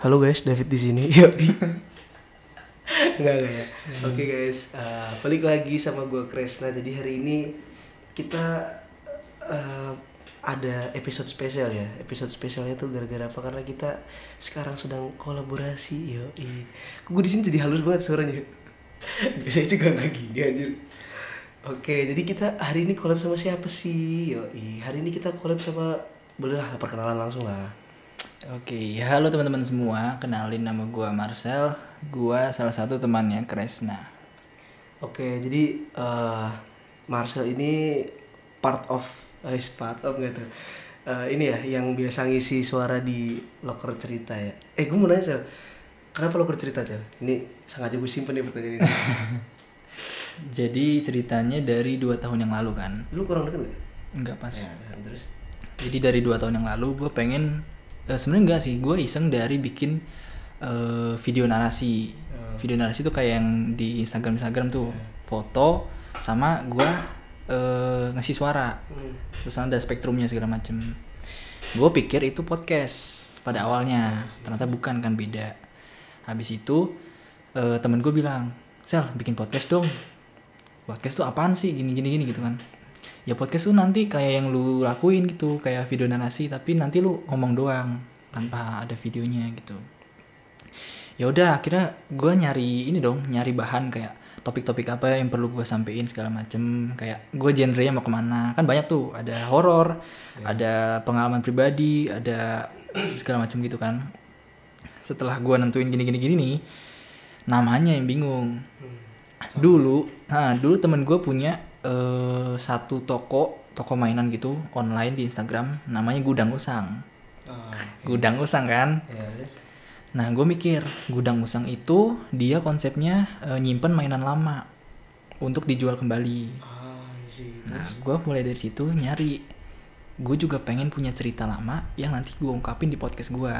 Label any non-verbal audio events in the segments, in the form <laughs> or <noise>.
Halo guys, David di sini. <laughs> Enggak enggak ya. Oke guys, eh, balik lagi sama gue Kresna. Jadi hari ini kita eh, ada episode spesial ya. Episode spesialnya tuh gara-gara apa? Karena kita sekarang sedang kolaborasi. Yo, gue di sini jadi halus banget suaranya. <laughs> Biasanya juga nggak gini anjir. Oke, jadi kita hari ini collab sama siapa sih? Yo, hari ini kita collab sama boleh lah perkenalan langsung lah. Oke, halo teman-teman semua. Kenalin nama gua Marcel. Gua salah satu temannya Kresna. Oke, jadi eh, Marcel ini part of, eh, part of gitu. Eh, ini ya, yang biasa ngisi suara di loker cerita ya. Eh, gue mau nanya Cel, kenapa loker cerita Cel? Ini sengaja gue simpen nih pertanyaan ini. <laughs> Jadi ceritanya dari dua tahun yang lalu kan? Lu kurang deket gak? Enggak pas. Ya, terus. Jadi dari dua tahun yang lalu gue pengen, eh, sebenarnya enggak sih. Gue iseng dari bikin eh, video narasi. Video narasi tuh kayak yang di Instagram Instagram tuh foto sama gue eh, ngasih suara. Hmm. terus ada spektrumnya segala macem. Gue pikir itu podcast pada awalnya. Ternyata bukan kan beda. Habis itu eh, temen gue bilang sel bikin podcast dong. Podcast tuh apaan sih? Gini gini gini gitu kan ya podcast tuh nanti kayak yang lu lakuin gitu kayak video narasi tapi nanti lu ngomong doang tanpa ada videonya gitu. Ya udah akhirnya gue nyari ini dong nyari bahan kayak topik-topik apa yang perlu gue sampein segala macem. Kayak gue genrenya mau ke mana. Kan banyak tuh ada horor ada pengalaman pribadi ada segala macem gitu kan. Setelah gue nentuin gini gini gini nih namanya yang bingung. Dulu nah dulu temen gue punya eh, satu toko toko mainan gitu online di Instagram namanya Gudang Usang Ah, Gudang Usang kan ya, terus. Nah, gue mikir gudang musang itu dia konsepnya eh, nyimpen mainan lama untuk dijual kembali. Ah, sih. Nah, gue mulai dari situ nyari. Gue juga pengen punya cerita lama yang nanti gue ungkapin di podcast gue.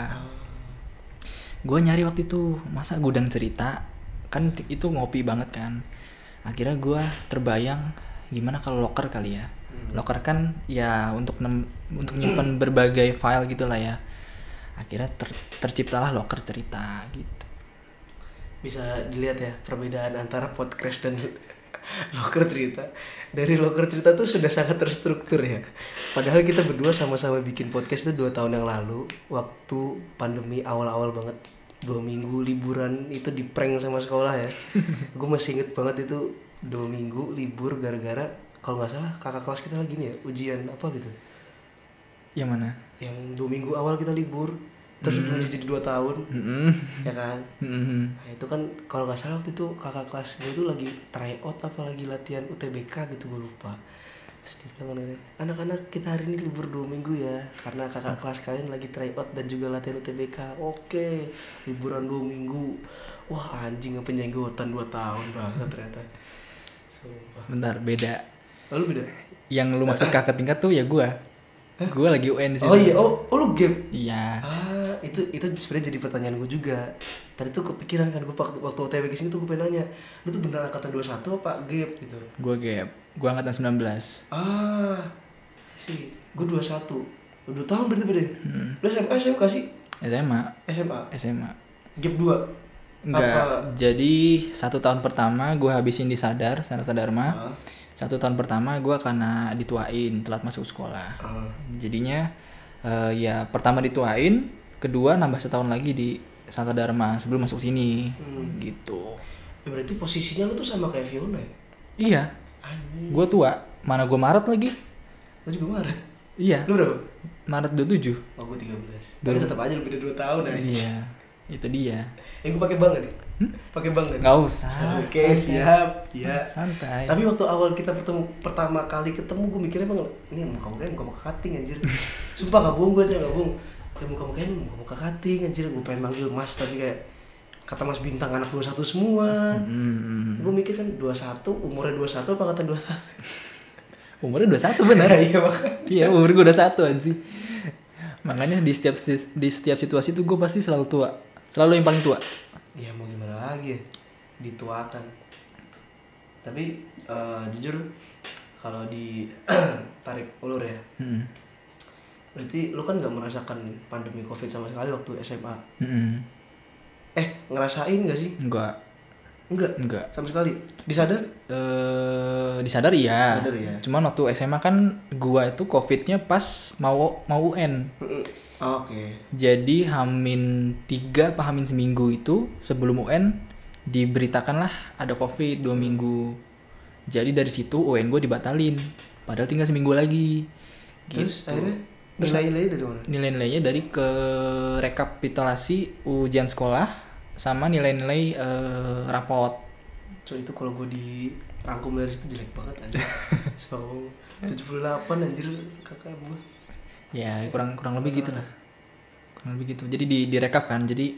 Gue nyari waktu itu masa gudang cerita kan itu ngopi banget kan. Akhirnya gue terbayang gimana kalau locker kali ya. Locker kan ya untuk nem- untuk nyimpen <clears throat> berbagai file gitu lah ya. Akhirnya ter- terciptalah locker cerita gitu. bisa dilihat ya perbedaan antara podcast dan <laughs> loker cerita dari loker cerita tuh sudah sangat terstruktur ya padahal kita berdua sama-sama bikin podcast itu dua tahun yang lalu waktu pandemi awal-awal banget dua minggu liburan itu di prank sama sekolah ya <laughs> gue masih inget banget itu dua minggu libur gara-gara kalau nggak salah kakak kelas kita lagi nih ya ujian apa gitu Yang mana? yang dua minggu awal kita libur terus ujungnya jadi dua tahun Mm-mm. ya kan Mm-mm. Nah itu kan kalau nggak salah waktu itu kakak kelas gue itu lagi try out apa lagi latihan UTBK gitu gue lupa. Anak-anak kita hari ini libur dua minggu ya karena kakak kelas kalian lagi try out dan juga latihan UTBK. Oke liburan dua minggu. Wah anjing apa jenggotan dua tahun banget ternyata. Sumpah. Bentar, beda. Lalu beda. Yang lu maksud <laughs> kakak tingkat tuh ya gua. Gua lagi UN di situ. Oh iya oh, oh lu gap. Iya. Ah, itu itu sebenarnya jadi pertanyaan gue juga. Tadi tuh kepikiran kan gue waktu waktu OTW ke sini tuh gue pengen nanya, lu tuh beneran angkatan 21 apa gap gitu. Gua gap. Gua angkatan 19. Ah, sih, gue 21. Lu 2 tahun berarti beda. Hmm. Lu SMA SMK sih? SMA. SMA. SMA. Gap 2. Enggak. Apa? Jadi satu tahun pertama gua habisin di Sadar, Sanata Dharma. Ah, Satu tahun pertama gua karena dituain telat masuk sekolah. ah. Jadinya eh, ya pertama dituain, kedua nambah setahun lagi di Sanata Dharma sebelum masuk sini. Hmm. Gitu. Ya berarti posisinya lu tuh sama kayak Fiona ya? Iya. Gua tua. Mana gua Maret lagi? Lu juga marah. Iya. Lu berapa? Maret 27. Oh, gue 13. Tapi tetap aja lu beda 2 tahun aja. Iya. Itu dia. Eh, gue pakai bank nih. Pakai bank kan? Nggak usah. Oke, siap. Ya. Santai. Tapi waktu awal kita bertemu pertama kali ketemu gue mikirnya emang ini muka muka muka muka cutting anjir. Sumpah gak bohong gue aja gak bohong. Kayak muka muka <laughs> muka muka cutting anjir. Gue pengen manggil Mas tapi kayak kata Mas Bintang anak 21 semua. Hmm. Gue mikir kan 21, umurnya 21 apa angkatan 21? <laughs> Umurnya 21 bener. <laughs> Iya iya, umur gue 21 anjing. Makanya di setiap di setiap situasi tuh gue pasti selalu tua. Selalu yang paling tua. Ya mau gimana lagi ya? Dituakan. Tapi eh, jujur kalau di <clears throat> tarik ulur ya Hmm. berarti lu kan nggak merasakan pandemi covid sama sekali waktu SMA Mm-mm. eh ngerasain gak sih enggak enggak enggak sama sekali disadar eh disadari ya. Sadar ya. Cuman waktu SMA kan gua itu covidnya pas mau mau UN. Oh, oke Jadi Hamin tiga apa Hamin seminggu itu sebelum UN diberitakanlah ada covid dua mekinggu. Jadi dari situ UN gue dibatalin. Padahal tinggal seminggu lagi. terus Gitu. akhirnya nilai-nilai dari mana Nilai-nilainya dari ke rekapitulasi ujian sekolah sama nilai-nilai eh, rapot. so itu kalau gue dirangkum dari situ jelek banget aja <laughs> so 78 anjir kakak gue Ya kurang kurang lebih gitu lah. Kurang lebih gitu. Jadi di direkap kan. Jadi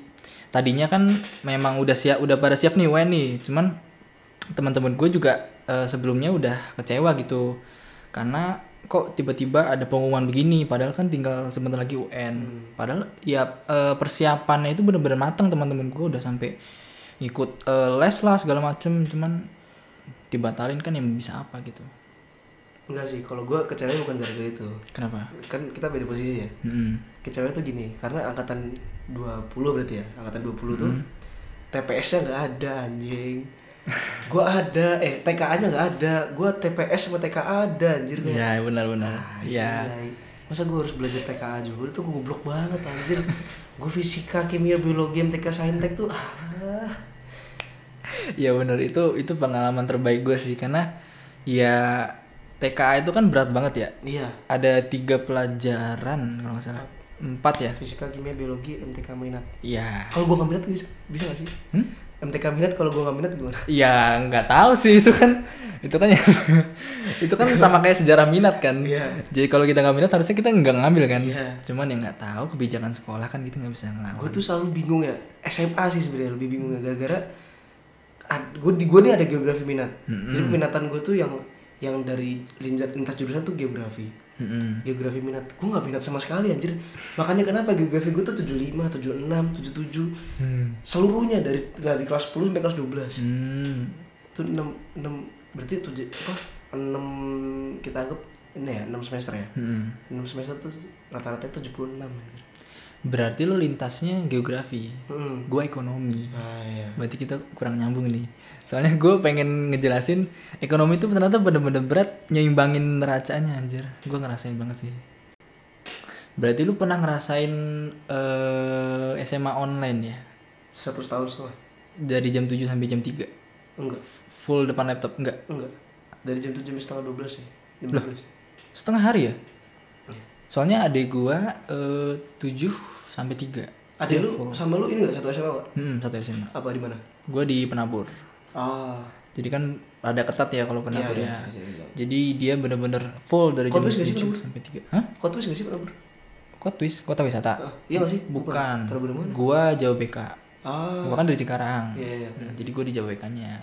tadinya kan memang udah siap udah pada siap nih UN nih. Cuman teman-teman gue juga eh, sebelumnya udah kecewa gitu. Karena kok tiba-tiba ada pengumuman begini padahal kan tinggal sebentar lagi UN. Padahal ya eh, persiapannya itu bener-bener matang teman-teman gue udah sampai ikut eh, les lah segala macem cuman dibatalin kan yang bisa apa gitu. Enggak sih kalau gue kecewa bukan gara-gara itu Kenapa? kan kita beda posisi ya Mm-mm. kecewa tuh gini karena angkatan 20 berarti ya angkatan 20 tuh TPS-nya nggak ada anjing gua ada eh TKA-nya nggak ada gua TPS sama TKA ada anjir kayak Ya benar-benar. Ah, Ya. gila. masa gua harus belajar TKA juga itu gua goblok banget anjir gua fisika kimia biologi MTK saintek tuh ah ya bener itu itu pengalaman terbaik gue sih karena ya TKA itu kan berat banget ya? Iya. Ada tiga pelajaran kalau nggak salah. Empat ya? Fisika kimia biologi MTK minat. Ya kalau gua nggak minat bisa bisa nggak sih? Hmm? MTK minat kalau gua nggak minat gimana? Ya nggak tahu sih itu kan itu kan <laughs> itu kan sama kayak sejarah minat kan? Iya. jadi kalau kita nggak minat harusnya kita nggak ngambil kan? Iya. cuman ya nggak tahu kebijakan sekolah kan kita nggak bisa ngelawan gue tuh selalu bingung ya SMA sih sebenarnya lebih bingung ya gara-gara gue di gue nih ada geografi minat. Jadi minatan gue tuh yang yang dari lintas lintas jurusan tuh geografi Mm-mm. geografi minat gue nggak minat sama sekali anjir makanya kenapa geografi gue tuh 75 76 77 Hmm. seluruhnya dari dari kelas 10 sampai kelas 12 Hmm. itu 6 6 berarti tujuh apa 6 kita anggap ini ya 6 semester ya Mm-mm. 6 semester tuh rata-rata 76 anjir berarti lo lintasnya geografi hmm. gue ekonomi ah iya Berarti kita kurang nyambung nih. Soalnya gue pengen ngejelasin ekonomi itu ternyata bener-bener berat nyeimbangin neracanya anjir. Gue ngerasain banget sih. Berarti lu pernah ngerasain eh, SMA online ya? satu tahun setengah Dari jam 7 sampai jam 3. enggak Full depan laptop enggak? enggak dari jam tujuh sampai setengah 12 ya jam Loh. 12 Setengah hari ya? Iya. Soalnya adik gua eh, 7 sampai 3. ada lu sama lu ini enggak satu SMA enggak Hmm, satu SMA. apa di mana Gua di Penabur. ah Jadi kan ada ketat ya kalau Penabur Iya, ya. iya, iya. Jadi dia bener-bener full dari jam Kotwis nggak sih 7 Penabur? sampai 3. Hah? tuh gak sih pernah Kota Twist, kota wisata. ah, iya gak sih Bukan. mana Gua Jawa BK. ah Gua kan dari Cikarang. iya iya Nah, jadi gua di Jawa BK-nya.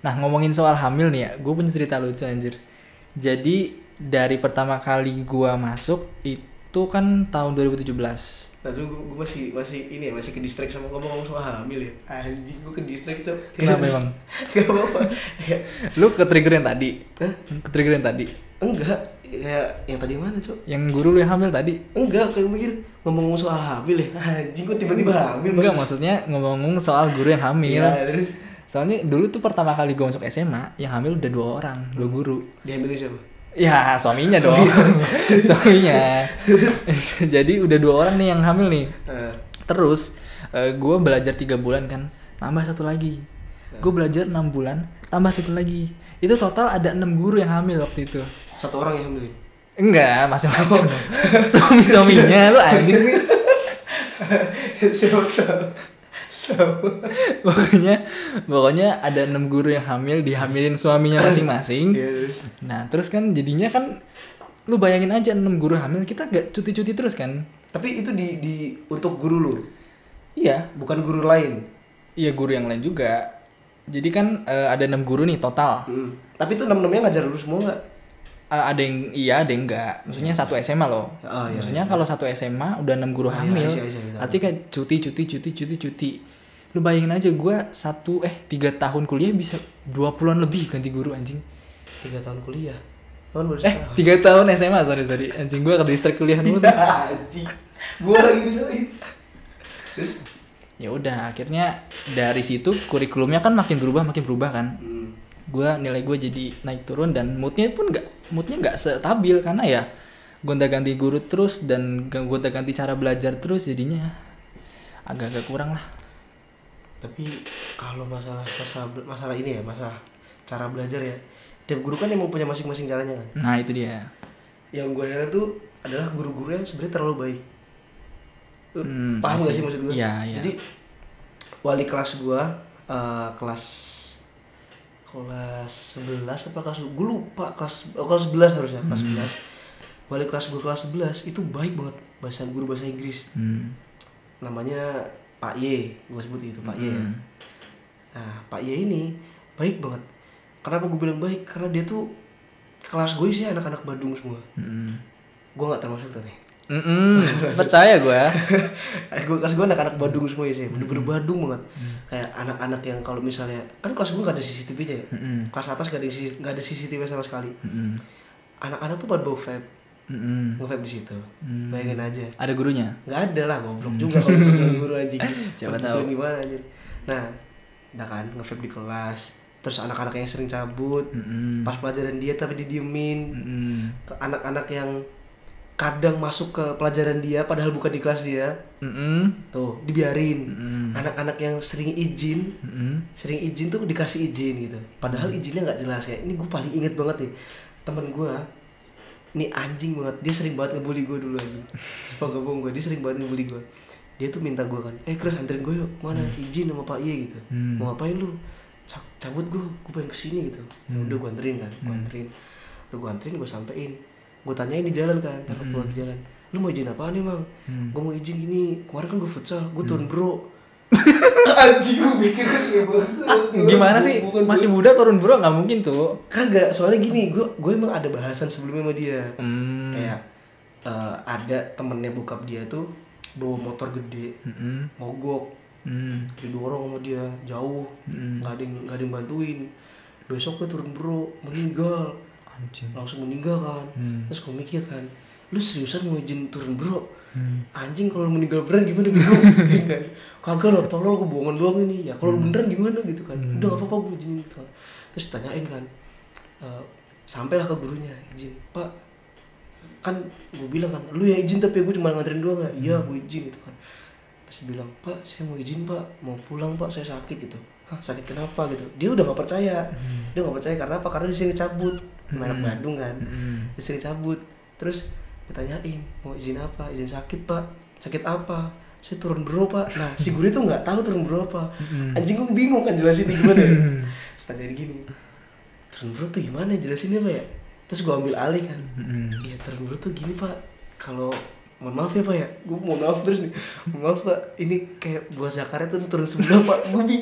Nah, ngomongin soal hamil nih ya, gue punya cerita lucu anjir. Jadi dari pertama kali gua masuk itu kan tahun 2017. Nah, dulu gue, gue masih masih ini ya masih ke distract sama ngomong-ngomong soal hamil ya. Anjing gue ke distract tuh. Kenapa emang? <laughs> Gak apa-apa. Ya, Lu ke trigger yang tadi? Hah? Ke trigger yang tadi? enggak, kayak yang tadi mana, Cok? Yang guru lu yang hamil tadi? Enggak, kayak mikir ngomong-ngomong soal hamil ya. Anjing gue tiba-tiba hamil. Enggak, Bang. maksudnya ngomong-ngomong soal guru yang hamil. Iya, terus Soalnya dulu tuh pertama kali gue masuk SMA, yang hamil udah dua orang, dua guru. diambilin siapa? Ya, suaminya dong. <laughs> suaminya. <laughs> Jadi udah dua orang nih yang hamil nih. Eh, Terus gue belajar tiga bulan kan, tambah satu lagi. Gue belajar enam bulan, tambah satu lagi. Itu total ada enam guru yang hamil waktu itu. satu orang yang hamilin. Enggak, macam-macam. <laughs> Suami-suaminya lu anjing sih. siapa Siapa? <laughs> Pokoknya pokoknya ada enam guru yang hamil dihamilin suaminya masing-masing. <laughs> Iya, terus. Nah, terus kan jadinya kan lu bayangin aja enam guru hamil kita gak cuti-cuti terus kan? Tapi itu di di untuk guru lu, Iya, bukan guru lain. iya guru yang lain juga. Jadi kan eh, ada enam guru nih total. Hmm. Tapi itu enam-enamnya ngajar lu semua nggak? Eh, ada yang iya, ada yang enggak. Maksudnya satu SMA loh. Oh, iya, Maksudnya kalau satu SMA udah enam guru Oh, iya, hamil. iya, iya, iya. Artinya kayak cuti, cuti, cuti, cuti, cuti. Lu bayangin aja gua satu eh tiga tahun kuliah bisa dua puluhan lebih ganti guru anjing. Tiga tahun kuliah. Kan baru Eh, tiga tahun SMA sorry sorry. Anjing gua ke distrik kuliah mulu. Iya, <laughs> anjing. Gua lagi disalahin. Terus? Ya udah, akhirnya dari situ kurikulumnya kan makin berubah makin berubah kan. Hmm. Gua nilai gue jadi naik turun dan moodnya pun nggak moodnya nggak stabil karena ya gonta ganti guru terus dan gonta ganti cara belajar terus jadinya agak-agak kurang lah. Tapi kalau masalah masalah masalah ini ya, masalah cara belajar ya. Tiap guru kan emang punya masing-masing caranya kan. Nah itu dia. Yang gue heran tuh adalah guru-guru yang sebenarnya terlalu baik. Lu Hmm, paham gak I see. sih maksud gue? Iya, iya. Jadi wali kelas gue eh, kelas kelas 11 apa kelas gue lupa kelas oh, kelas 11 harusnya kelas Hmm. 11 wali kelas gue kelas 11 itu baik banget bahasa guru bahasa Inggris Hmm. namanya Pak Y gue sebut itu Pak Y ya. Hmm. nah Pak Y ini baik banget kenapa gue bilang baik karena dia tuh kelas gue sih anak-anak Badung semua Mm-mm. gue nggak termasuk tapi Mm-mm. <laughs> Percaya gue. <laughs> gue kelas gue anak-anak Badung semua sih bener-bener Hmm. Badung banget kayak anak-anak yang kalau misalnya kan kelas gue nggak ada CCTV-nya ya Mm-mm. kelas atas gak ada nggak ada CCTV sama sekali anak-anak tuh pada bawa vape nge vape di situ Hmm. bayangin aja Ada gurunya. nggak ada lah goblok juga kalau <laughs> guru anjing Siapa Mau tahu. gimana anjir nah udah kan nge vape di kelas terus anak-anak yang sering cabut Mm-mm. pas pelajaran dia tapi didiemin Mm-mm. Ke anak-anak yang kadang masuk ke pelajaran dia padahal bukan di kelas dia. Mm-mm. tuh dibiarin. Mm-mm. anak-anak yang sering izin Mm-mm. sering izin tuh dikasih izin gitu. Padahal izinnya nggak jelas ya. Ini gue paling inget banget nih temen gue ini anjing banget. Dia sering banget ngebully gue dulu anjing. <laughs> Sumpah gak bohong gue dia sering banget ngebully gue dia tuh minta gue kan eh Chris anterin gue yuk. Mana? Izin sama Pak Ye gitu. Hmm. mau ngapain lu? Ca- cabut gue gue pengen ke sini gitu. Ya udah gue anterin kan gue anterin. Udah gue anterin gue sampein gue tanyain di jalan kan ntar keluar di jalan lu mau izin apaan emang Hmm. gue mau izin gini kemarin kan gue futsal gue turun bro <laughs> anjing gue mikir kan ya bos <laughs> Gimana sih? Masih muda turun bro nggak mungkin tuh. kagak soalnya gini gue gue emang ada bahasan sebelumnya sama dia Hmm. kayak eh, ada temennya bokap dia tuh bawa motor gede Mm-mm. mogok Mm. didorong sama dia jauh Mm. nggak ada yang nggak ada yang bantuin besok gue turun bro meninggal Anjing. langsung meninggal kan. Hmm. terus gue mikir kan lu seriusan mau izin turun bro? Hmm. anjing kalau lu meninggal beneran gimana bro? <laughs> Gitu kan. Kagak lo tolol gue bohongan doang ini. Ya kalau lu beneran gimana? Gitu kan. Udah gak apa-apa gue izinin gitu kan. Terus ditanyain kan eh, sampailah ke gurunya izin. Pak kan gue bilang kan lu yang izin tapi gue cuma nganterin doang ya? Iya gue izin gitu kan. Terus bilang pak saya mau izin pak. Mau pulang pak. Saya sakit gitu. Hah sakit kenapa? Gitu. Dia udah nggak percaya. Dia nggak percaya karena apa? Karena di sini cabut anak Bandung kan. Mm-mm. di sini cabut. Terus ditanyain mau izin apa? Izin sakit pak. Sakit apa? Saya turun bro pak. Nah si guru itu nggak tahu turun bro apa. Anjing gue bingung kan jelasin gimana. Ya setelah gini turun bro tuh gimana? Jelasinnya pak. Ya terus gue ambil alih kan. Iya turun bro tuh gini pak. Kalau mohon maaf ya pak ya. Gue mohon maaf terus nih. Mohon maaf pak. Ini kayak buah zakarnya tuh turun sebelah pak. Gue bingung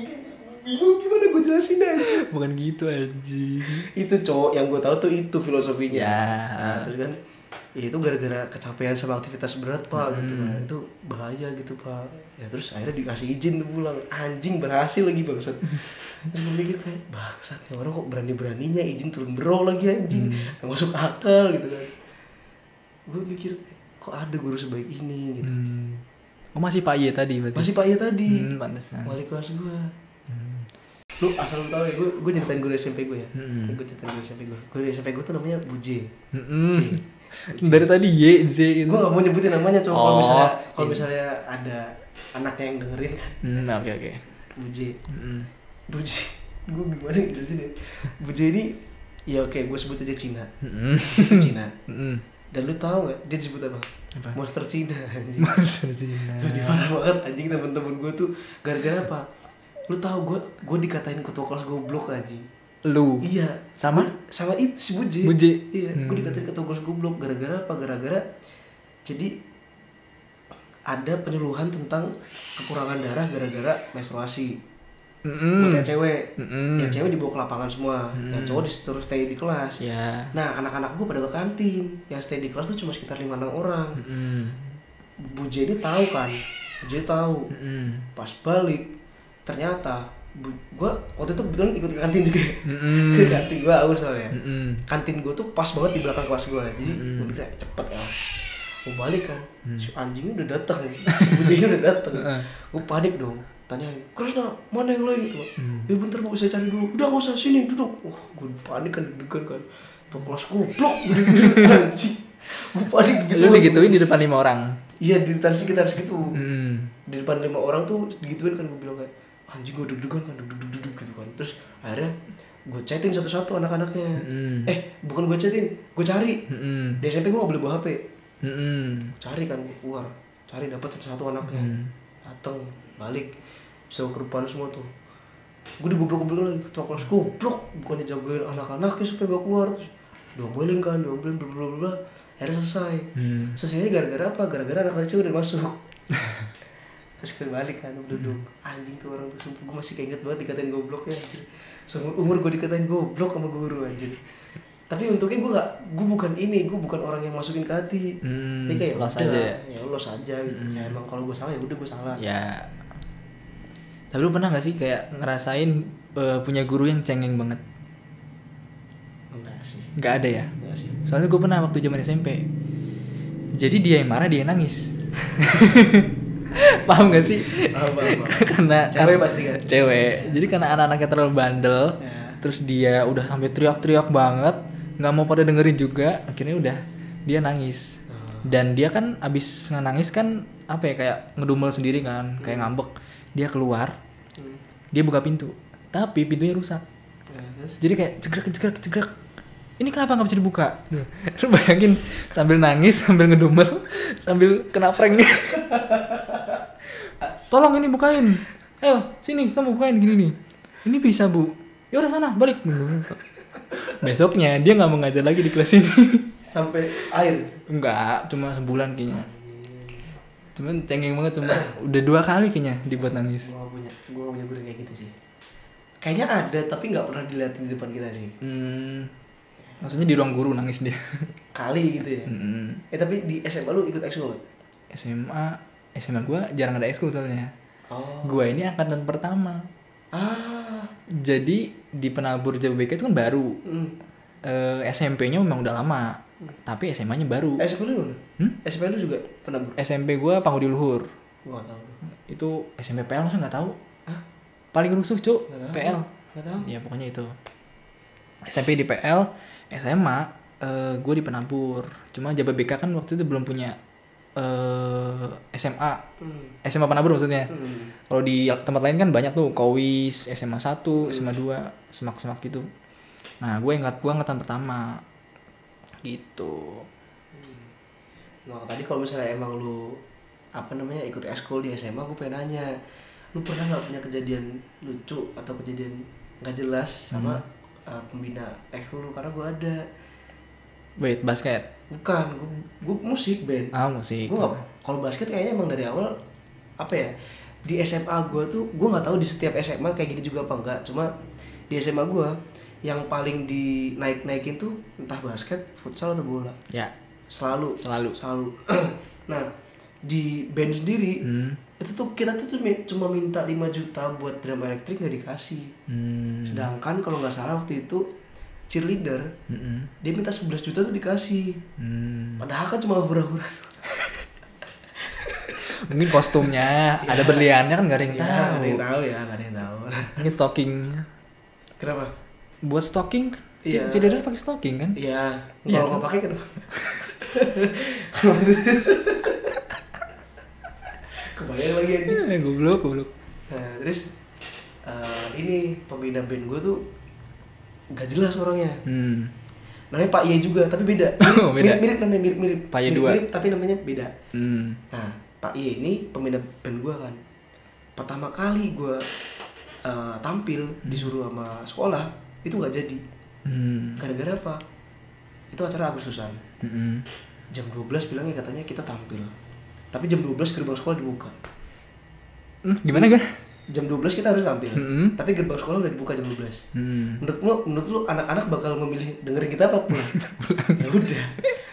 bingung gimana gue jelasin aja Bukan gitu anjing. itu cowok yang gue tahu tuh itu filosofinya Ya. Nah, terus kan ya itu gara-gara kecapean sama aktivitas berat pak gitu Hmm. kan itu bahaya gitu pak ya terus akhirnya dikasih izin tuh pulang anjing berhasil lagi bangsat terus gue mikir kayak bangsat ya orang kok berani beraninya izin turun bro lagi anjing Hmm. Masuk akal gitu kan gue mikir kok ada guru sebaik ini gitu Hmm. Oh masih Pak Ye tadi berarti. masih pak ya tadi Hmm, pantesan. wali kelas gue lu asal lu tahu ya gue gue ceritain guru SMP gue ya Hmm. gue ceritain guru SMP gue guru SMP gue tuh namanya Buje Mm-mm. <laughs> Dari tadi Y Z itu. gue gak mau nyebutin namanya coba kalau Oh, misalnya kalau iya. misalnya ada anaknya yang dengerin kan Hmm, oke oke. Buje Mm-mm. Buje <laughs> gue gimana jelasin ya Buje ini ya oke gue sebut aja Cina Mm-mm. Cina Mm-mm. <laughs> dan lu tahu nggak dia disebut apa Apa? monster Cina anjing Monster Cina. Jadi parah banget anjing temen-temen gue tuh gara-gara apa lu tahu gue gue dikatain ketua kelas goblok anjing Lu. iya Sama? Gua- sama itu si Buje Buje. iya gue Hmm. dikatain ketua kelas goblok gara-gara apa gara-gara jadi ada penyuluhan tentang kekurangan darah gara-gara menstruasi Mm-mm. buat yang cewek Mm-mm. yang cewek dibawa ke lapangan semua yang Hmm. cowok disuruh stay di kelas Ya. nah anak-anak gue pada ke kantin yang stay di kelas tuh cuma sekitar lima enam orang Mm-mm. Buje ini tahu kan Buje tahu Mm-mm. pas balik ternyata gua waktu itu kebetulan ikut ke kantin juga. Mm-mm. <laughs> ke kantin gua aus soalnya. Mm-mm. kantin gua tuh pas banget di belakang kelas gua. Jadi Mm. gua mikir "Eh, cepet ya. Mau balik kan. Mm. si anjingnya udah datang <laughs> si kucingnya udah datang gua panik dong. Tanya Krisna mana yang lain? Gitu. Mm. ya bentar bu saya cari dulu. Udah nggak usah sini duduk. Wah gua panik kan deg-degan kan. Tuh kelas goblok gede <laughs> anjing. Gua panik gitu. Lu digituin di depan lima orang. iya di sekitar segitu. Mm. di depan lima orang tuh digituin kan gue bilang kayak anjing gue deg-degan kan duduk gitu kan. Terus akhirnya gue chatin satu-satu anak-anaknya. Mm. eh bukan gue chatin gue cari. Mm-mm. di SMP gue gak boleh bawa HP Mm-mm. cari kan gue keluar. Cari dapat satu-satu anaknya. Mm. dateng balik. So ke depan semua tuh. Gue digoblok-goblok lagi ketua kelas. Goblok bukannya jagain anak-anaknya supaya gak keluar. Terus diomelin kan diomelin bla bla bla akhirnya selesai. Mm. selesainya gara-gara apa? Gara-gara anak kecil udah masuk <laughs> terus gue balik kan duduk anjing tuh orang tuh sumpah gue masih keinget banget dikatain goblok ya anjir. seumur umur gue dikatain goblok sama guru anjir tapi untungnya gue gak gue bukan ini gue bukan orang yang masukin ke hati Hmm, Jadi kayak los aja ya? ya los aja gitu ya emang kalau gue salah ya udah gue salah Ya. Tapi lu pernah gak sih kayak ngerasain eh, punya guru yang cengeng banget? enggak sih Gak ada ya? enggak sih Soalnya gue pernah waktu zaman SMP. Jadi dia yang marah, dia yang nangis. <laughs> <laughs> Paham gak sih? Paham, paham, paham. <laughs> karena Cewek pasti kan? Cewek. Jadi karena anak-anaknya terlalu bandel, Ya. terus dia udah sampai teriak-teriak banget, nggak mau pada dengerin juga, akhirnya udah dia nangis. Ah. Dan dia kan abis nangis kan apa ya kayak ngedumel sendiri kan, kayak ngambek. Dia keluar, Hmm. dia buka pintu, tapi pintunya rusak. Ya, terus Jadi kayak cegrek cegrek cegrek. Ini kenapa nggak bisa dibuka? <laughs> Lu bayangin sambil nangis, sambil ngedumel, sambil kena prank. Tolong ini bukain. Ayo, sini kamu bukain gini nih. Ini bisa, Bu. Ya udah sana, balik. Besoknya dia nggak mau ngajar lagi di kelas ini. sampai air Enggak, cuma sebulan kayaknya. Cuman cengeng banget cuma udah dua kali kayaknya dibuat nangis. gue gak punya gue gak punya guru kayak gitu sih kayaknya ada tapi nggak pernah dilihatin di depan kita sih Hmm, maksudnya di ruang guru nangis dia. kali gitu ya Hmm. eh tapi di SMA lu ikut ekskul? SMA SMA gue jarang ada ekskul soalnya. Oh. Gue ini angkatan pertama. Ah. Jadi di penabur Jababeka itu kan baru. Hmm. Eh, SMP-nya memang udah lama tapi SMA-nya baru. SMP lu? Hmm? SMP lu juga penabur? SMP gue Pangudi Luhur. Gue gak tahu itu SMP PL masa nggak tahu? Hah? paling rusuh cuk. PL Gak tahu. Ya pokoknya itu. SMP di PL SMA eh, gue di penabur. Cuma Jababeka kan waktu itu belum punya eh, SMA hmm. SMA penabur maksudnya Hmm. Kalau di tempat lain kan banyak tuh Kowis, SMA 1, SMA 2, semak-semak gitu. Nah, gue ingat gue angkatan pertama. Gitu. Nah tadi kalau misalnya emang lu apa namanya ikut ekskul di SMA gue pengen nanya lu pernah nggak punya kejadian lucu atau kejadian nggak jelas sama uh, pembina ekskul lu karena gue ada Wait, basket. Bukan gue musik band Ah, musik. gue kalau basket kayaknya emang dari awal apa ya di SMA gue tuh gue nggak tahu di setiap SMA kayak gitu juga apa enggak cuma di SMA gue yang paling dinaik naikin tuh entah basket futsal atau bola Ya, selalu selalu. selalu <clears throat> nah di band sendiri Hmm. itu tuh kita tuh, cuma minta 5 juta buat drum elektrik nggak dikasih Hmm. sedangkan kalau nggak salah waktu itu cheerleader Mm-mm. dia minta 11 juta tuh dikasih Hmm. padahal kan cuma hura-hura <laughs> Mungkin kostumnya ada berliannya kan gak ada yang ya, tahu. nggak ada yang tahu ya nggak ada yang tahu Ini stocking. kenapa Buat stocking kan? Iya. Tidak pakai stocking kan? Iya, Iya, kalau nggak kan? pakai <laughs> kenapa? Kebayang lagi aja. Eh, goblok, goblok. Nah, terus eh, ini pembina band gue tuh gak jelas orangnya. Hmm. Namanya Pak Ye juga, tapi beda. <laughs> Oh, beda. Mirip, mirip namanya mirip mirip. Pak Ye mirip, dua. mirip, tapi namanya beda. Hmm. Nah, Pak Ye ini pembina band gue kan. Pertama kali gue eh, tampil disuruh sama sekolah itu nggak jadi. Hmm. Gara-gara apa? Itu acara Agustusan. Mm-mm. jam 12 bilangnya katanya kita tampil tapi jam 12 gerbang sekolah dibuka Hmm, gimana gak? Jam 12 kita harus tampil. Mm-mm. tapi gerbang sekolah udah dibuka jam 12 Hmm. menurut lu menurut lu anak-anak bakal memilih dengerin kita apa pulang? <laughs> Ya udah.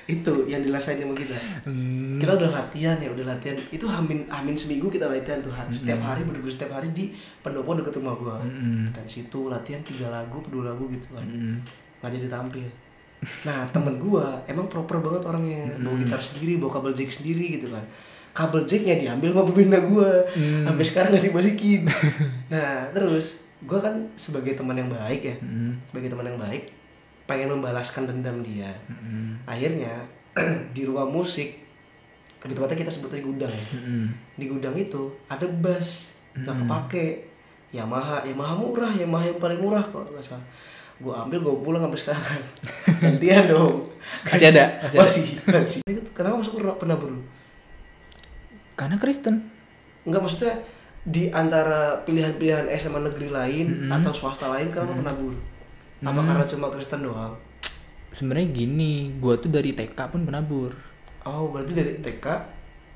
Itu yang dirasain sama kita. Hmm. kita udah latihan ya udah latihan. Itu hamin hamin seminggu kita latihan tuh. Ha- setiap hari bener-bener setiap hari di pendopo deket rumah gua. Mm-mm. dan situ latihan tiga lagu dua lagu gitu kan. Nggak jadi tampil. Nah temen gua emang proper banget orangnya. Bawa gitar sendiri bawa kabel jack sendiri gitu kan kabel jacknya diambil sama pembina gua Hmm. sampai sekarang nggak dibalikin <laughs> nah terus gua kan sebagai teman yang baik ya Mm-mm. sebagai teman yang baik pengen membalaskan dendam dia Mm-mm. akhirnya <clears throat> di ruang musik lebih tepatnya kita sebutnya gudang ya Mm-mm. di gudang itu ada bass nggak kepake Yamaha Yamaha murah Yamaha yang paling murah kok nggak salah gue ambil gue pulang sampai sekarang <laughs> gantian dong Masih ada? Masih ada? masih masih kenapa masuk ke penabur lu Karena Kristen. Enggak maksudnya di antara pilihan-pilihan SMA negeri lain Mm-mm. atau swasta lain kenapa penabur apa karena cuma Kristen doang Sebenarnya gini, gua tuh dari TK pun penabur. oh berarti dari TK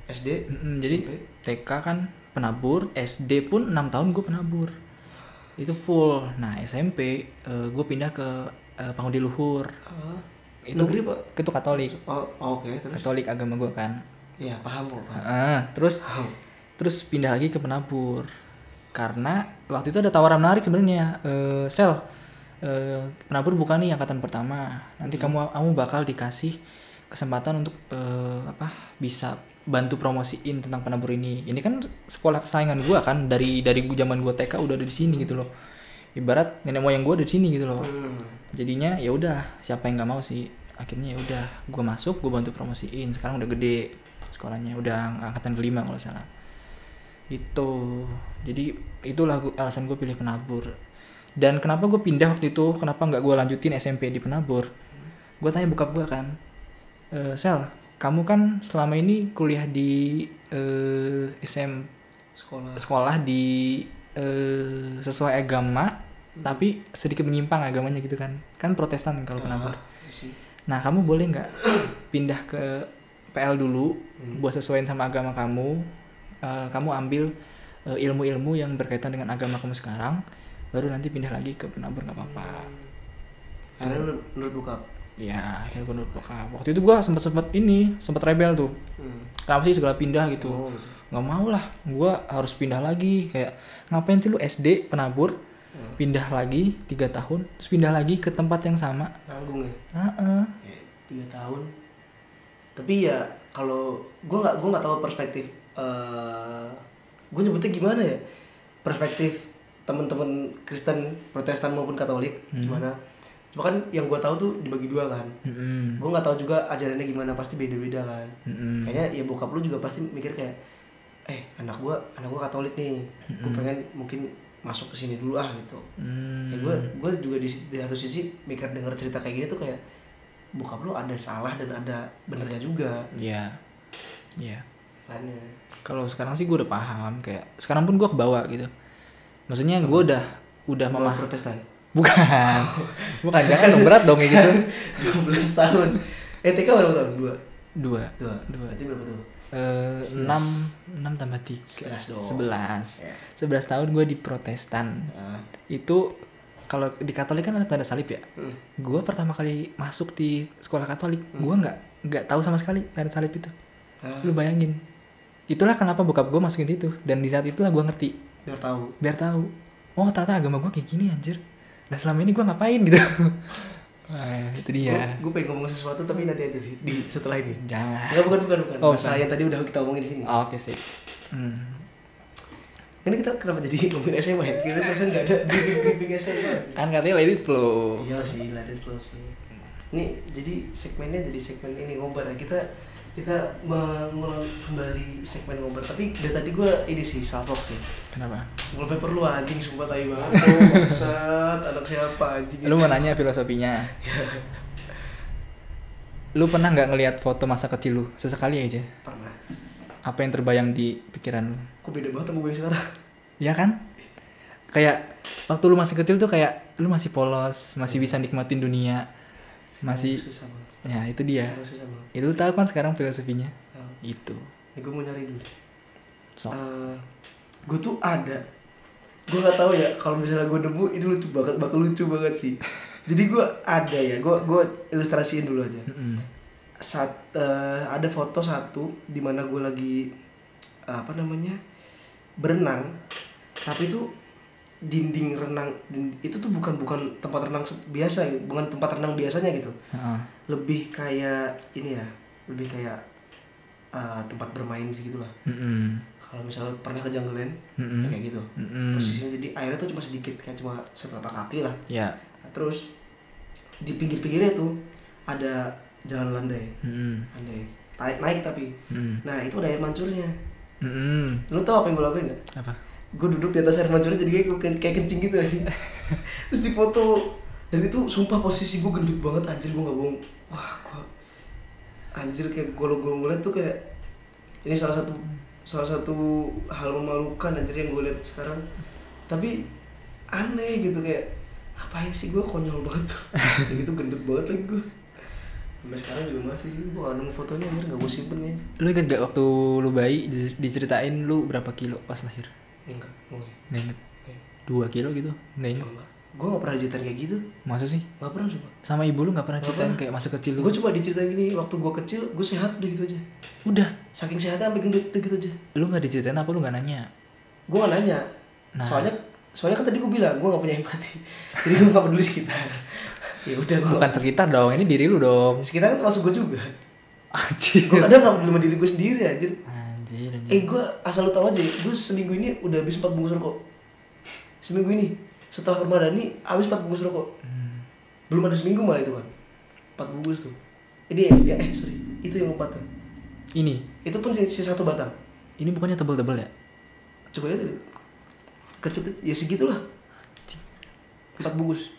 SD Mm-mm, jadi Sampai? TK kan penabur, SD pun 6 tahun gue penabur. Itu full. Nah, SMP eh, gue pindah ke eh, Pangudi Luhur. Ah, Itu negeri pak itu Katolik. oh oke terus Katolik agama gue kan. Ya paham kok paham Ah, terus Paham. terus pindah lagi ke penabur. Karena waktu itu ada tawaran menarik sebenarnya. Eh, sel eh, penabur bukan nih angkatan pertama. Nanti kamu kamu bakal dikasih kesempatan untuk eh, apa? bisa bantu promosiin tentang penabur ini. Ini kan sekolah kesayangan gua kan dari dari gua- zaman gua TK udah ada di sini gitu loh. Ibarat nenek moyang gua ada di sini gitu loh. Hmm. Jadinya ya udah siapa yang nggak mau sih. Akhirnya ya udah gua masuk, gua bantu promosiin. Sekarang udah gede sekolahnya, udah angkatan kelima kalau salah. Itu. Jadi itulah gua- alasan gue pilih penabur. Dan kenapa gue pindah waktu itu? Kenapa nggak gue lanjutin SMP di penabur? Gue tanya bokap gue kan, "Eh, Sel, kamu kan selama ini kuliah di eh, SM sekolah sekolah di eh, sesuai agama, tapi sedikit menyimpang agamanya gitu kan? Kan Protestan kalau penabur. Ah, sih. Nah, kamu boleh nggak pindah ke PL dulu buat sesuaiin sama agama kamu? Eh, kamu ambil eh, ilmu-ilmu yang berkaitan dengan agama kamu sekarang, baru nanti pindah lagi ke penabur nggak apa-apa. Karena menurut, menurut bokap. Ya, akhirnya gue nurut bokap. Waktu itu gua sempat sempat ini, sempat rebel tuh. Hmm. Kenapa sih segala pindah gitu? Oh. Nggak mau lah, gua harus pindah lagi. Kayak ngapain sih lu SD penabur, Hmm. pindah lagi tiga tahun, terus pindah lagi ke tempat yang sama? Nanggung ya. Heeh. Ya, tiga tahun. Tapi ya kalau gue nggak gue nggak tahu perspektif. eh gue nyebutnya gimana ya? Perspektif teman-teman Kristen, Protestan maupun Katolik gimana? Cuma kan yang gue tahu tuh dibagi dua kan. Mm-mm. Gue nggak tahu juga ajarannya gimana pasti beda-beda kan. Mm-mm. Kayaknya ya bokap lu juga pasti mikir kayak, eh anak gua anak gua Katolik nih, gue pengen mungkin masuk ke sini dulu ah gitu. Hmm. Ya gue gue juga di, di satu sisi mikir denger cerita kayak gini tuh kayak bokap lu ada salah dan ada benernya juga Iya. Iya. kan ya. Kalau sekarang sih gue udah paham kayak sekarang pun gue kebawa gitu. Maksudnya gue udah udah memah Protestan. bukan <laughs> bukan jangan dong berat dong kayak gitu <laughs> 12 tahun. Eh TK berapa tahun? Dua. dua Dua. Dua. Berarti berapa tuh? eh, enam enam tambah tiga Sebelas Ya. sebelas tahun gue di Protestan Nah. itu kalau di Katolik kan ada tanda salib ya? Hmm. gue pertama kali masuk di sekolah Katolik gue nggak nggak tahu sama sekali tanda salib itu. Ah, lu bayangin. Itulah kenapa bokap gue masukin itu dan di saat itulah gue ngerti. Biar tahu. biar tahu. Oh ternyata agama gue kayak gini anjir. Nah selama ini gue ngapain gitu? Nah, <laughs> itu dia. Gue pengen ngomong sesuatu tapi nanti aja sih di setelah ini. jangan. Enggak bukan bukan bukan. Oh, Masalah yang tadi udah kita omongin di sini. Oh, oke sih hmm. Ini kita kenapa jadi <laughs> ngomongin SMA ya? Kita persen nggak ada di briefing SMA. kan katanya let it flow Iya sih, let it flow sih. Nih, jadi segmennya jadi segmen ini ngobar ya. Kita kita mengulang kembali segmen ngobar. Tapi dari tadi gue ini sih salvok sih. kenapa Wallpaper lu anjing sumpah tai banget. Oh, <laughs> bangsat, anak siapa anjing? lu mau nanya filosofinya <laughs> lu pernah nggak ngelihat foto masa kecil lu sesekali aja Pernah. apa yang terbayang di pikiran lu Kok beda banget sama gue yang sekarang? ya kan? Kayak waktu lu masih kecil tuh kayak lu masih polos masih bisa nikmatin dunia. Masih susah banget. ya itu dia. Susah banget. itu tahu kan sekarang filosofinya? Nah, itu. Ini gue mau nyari dulu. so. Gue tuh ada. Gue nggak tahu ya kalau misalnya gue nemu ini lucu banget bakal lucu banget sih. Jadi gue ada ya gue gue ilustrasiin dulu aja. Mm-mm. saat eh, ada foto satu di mana gue lagi eh, apa namanya berenang tapi itu dinding renang din- itu tuh bukan bukan tempat renang biasa gitu, bukan tempat renang biasanya gitu Heeh. lebih kayak ini ya lebih kayak eh, tempat bermain gitu lah Mm-mm. kalau misalnya pernah ke Jungleland Mm-mm. kayak gitu Mm-mm. posisinya jadi airnya tuh cuma sedikit kayak cuma setelapak kaki lah Ya. Nah, terus di pinggir-pinggirnya tuh ada jalan landai Mm-mm. landai naik naik tapi Mm-mm. nah itu ada air mancurnya Mm-mm. lu tau apa yang gue lakuin gak? Apa? gue duduk di atas air mancurnya jadi kayak, kayak, kayak kencing gitu sih <laughs> terus difoto dan itu sumpah posisi gue gendut banget anjir gue gak bohong wah gue anjir kayak kalau gue ngeliat tuh kayak ini salah satu salah satu hal memalukan anjir yang gue lihat sekarang tapi aneh gitu kayak ngapain sih gue konyol banget tuh <laughs> gitu gendut banget lagi gue sampai sekarang juga masih sih gue gak nemu fotonya anjir gak gue simpen kayaknya Lu inget gak waktu lu bayi di- diceritain lu berapa kilo pas lahir? enggak enggak Nggak inget. Dua kilo gitu? Nggak inget. enggak gue gak pernah diceritain kayak gitu Masa sih? gak pernah sumpah Sama ibu lu gak pernah ceritain kayak masa kecil lu? gue cuma diceritain gini waktu gue kecil gue sehat udah gitu aja Udah. saking sehatnya sampai gendut udah gitu aja Lu gak diceritain apa lu gak nanya? gue gak nanya Nah. soalnya soalnya kan tadi gue bilang gue gak punya empati <laughs> jadi gue gak peduli sekitar ya udah Bukan sekitar dong, ini diri lu dong. sekitar kan termasuk gue juga. Anjir. gue kadang gak peduli sama diri gue sendiri anjir. Anjir, anjir. eh gue asal lu tau aja gue seminggu ini udah habis 4 bungkus rokok. Seminggu ini setelah permadani habis 4 bungkus rokok. Hmm. belum ada seminggu malah itu kan 4 bungkus tuh. Ini ya eh sorry. Itu yang empat tuh. Ini, itu pun si, si satu batang. Ini bukannya tebel-tebel ya? coba lihat dulu. Kecil ya segitulah. Empat bungkus.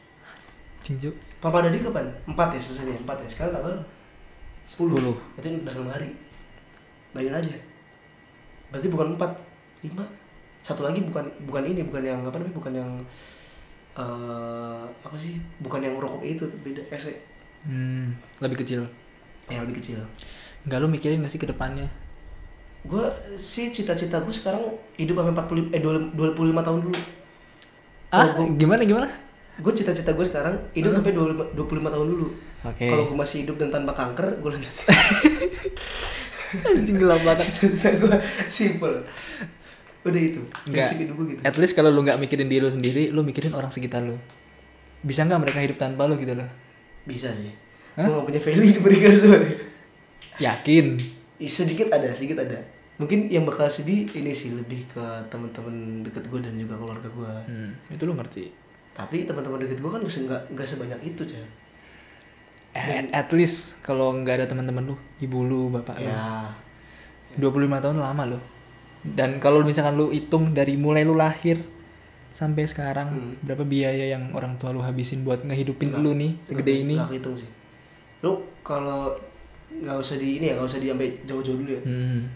Cinju. Papa Dadi kapan? Empat ya selesainya empat ya. Sekarang tanggal sepuluh. Sepuluh. berarti udah enam hari. Bayar aja. Berarti bukan empat lima. Satu lagi bukan bukan ini bukan yang apa namanya bukan yang eh apa sih? Bukan yang rokok itu beda ese Hmm, lebih kecil. yang lebih kecil. Enggak lu mikirin gak sih ke depannya? gue sih cita-cita gue sekarang hidup sampai 40 eh 25 tahun dulu. Ah, gua- gimana gimana? Gue cita-cita gue sekarang hidup sampai 25, 25 tahun dulu Oke. kalau gue masih hidup dan tanpa kanker gue lanjut <laughs> Anjing gelap banget. cita-cita gue simple udah itu Enggak. hidup gue gitu At least kalau lu nggak mikirin diri lu sendiri, lu mikirin orang sekitar lu. Bisa nggak mereka hidup tanpa lu gitu loh? bisa sih Hah? gue gak punya value diberikan <laughs> sebenarnya Yakin? Ih, sedikit ada sedikit ada mungkin yang bakal sedih ini sih lebih ke teman-teman deket gue dan juga keluarga gue Hmm, itu lu ngerti. Tapi teman-teman deket gue kan nggak nggak sebanyak itu cah At, at least kalau nggak ada teman-teman lu, ibu lu, bapak lu. ya 25 tahun lama loh. Dan kalau misalkan lu hitung dari mulai lu lahir sampai sekarang Hmm. berapa biaya yang orang tua lu habisin buat ngehidupin lu nih segede ini? nggak hitung sih lu kalau nggak usah di ini ya nggak usah di sampai jauh-jauh dulu ya Hmm.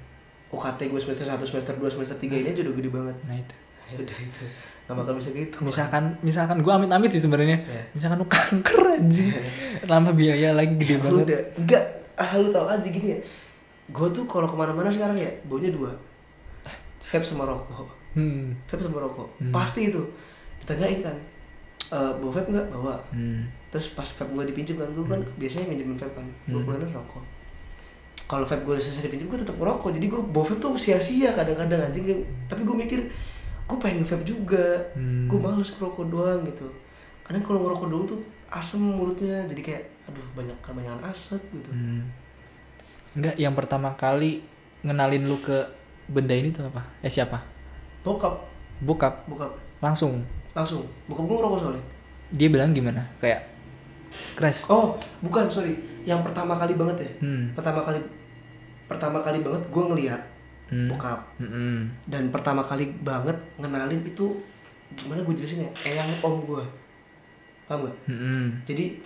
UKT gue semester 1, semester 2, semester 3 ini aja udah gede banget Nah itu. ya udah itu nggak bakal bisa gitu Misalkan misalkan gua amit-amit sih sebenarnya. Ya. Misalkan lu kanker anjing. <laughs> Lama biaya lagi gede Ya banget. udah enggak ah lu tau aja gini ya gue tuh kalau ke mana-mana sekarang ya baunya dua vape sama rokok Hmm. vape sama rokok Hmm. pasti itu ditanyain kan e, bawa vape nggak bawa Hmm. terus pas vape gue dipinjam kan gue kan biasanya minjemin vape kan gue Hmm. rokok kalau vape gue udah selesai dipinjam gue tetap ngerokok jadi gue bawa vape tuh sia-sia kadang-kadang anjing tapi gue mikir gue pengen vape juga Hmm. gue males ngerokok doang gitu kadang kalau ngerokok dulu tuh asem mulutnya jadi kayak aduh banyak kebanyakan asap gitu Hmm. Enggak, yang pertama kali ngenalin lu ke benda ini tuh apa? Eh siapa? bokap Bokap bokap langsung. langsung bokap gue ngerokok soalnya Dia bilang gimana? Kayak crash. oh bukan sorry yang pertama kali banget ya Hmm. pertama kali pertama kali banget gue ngeliat Hmm. bokap Mm-mm. dan pertama kali banget ngenalin itu gimana gue jelasin ya eyang om gue paham gak Mm-mm. jadi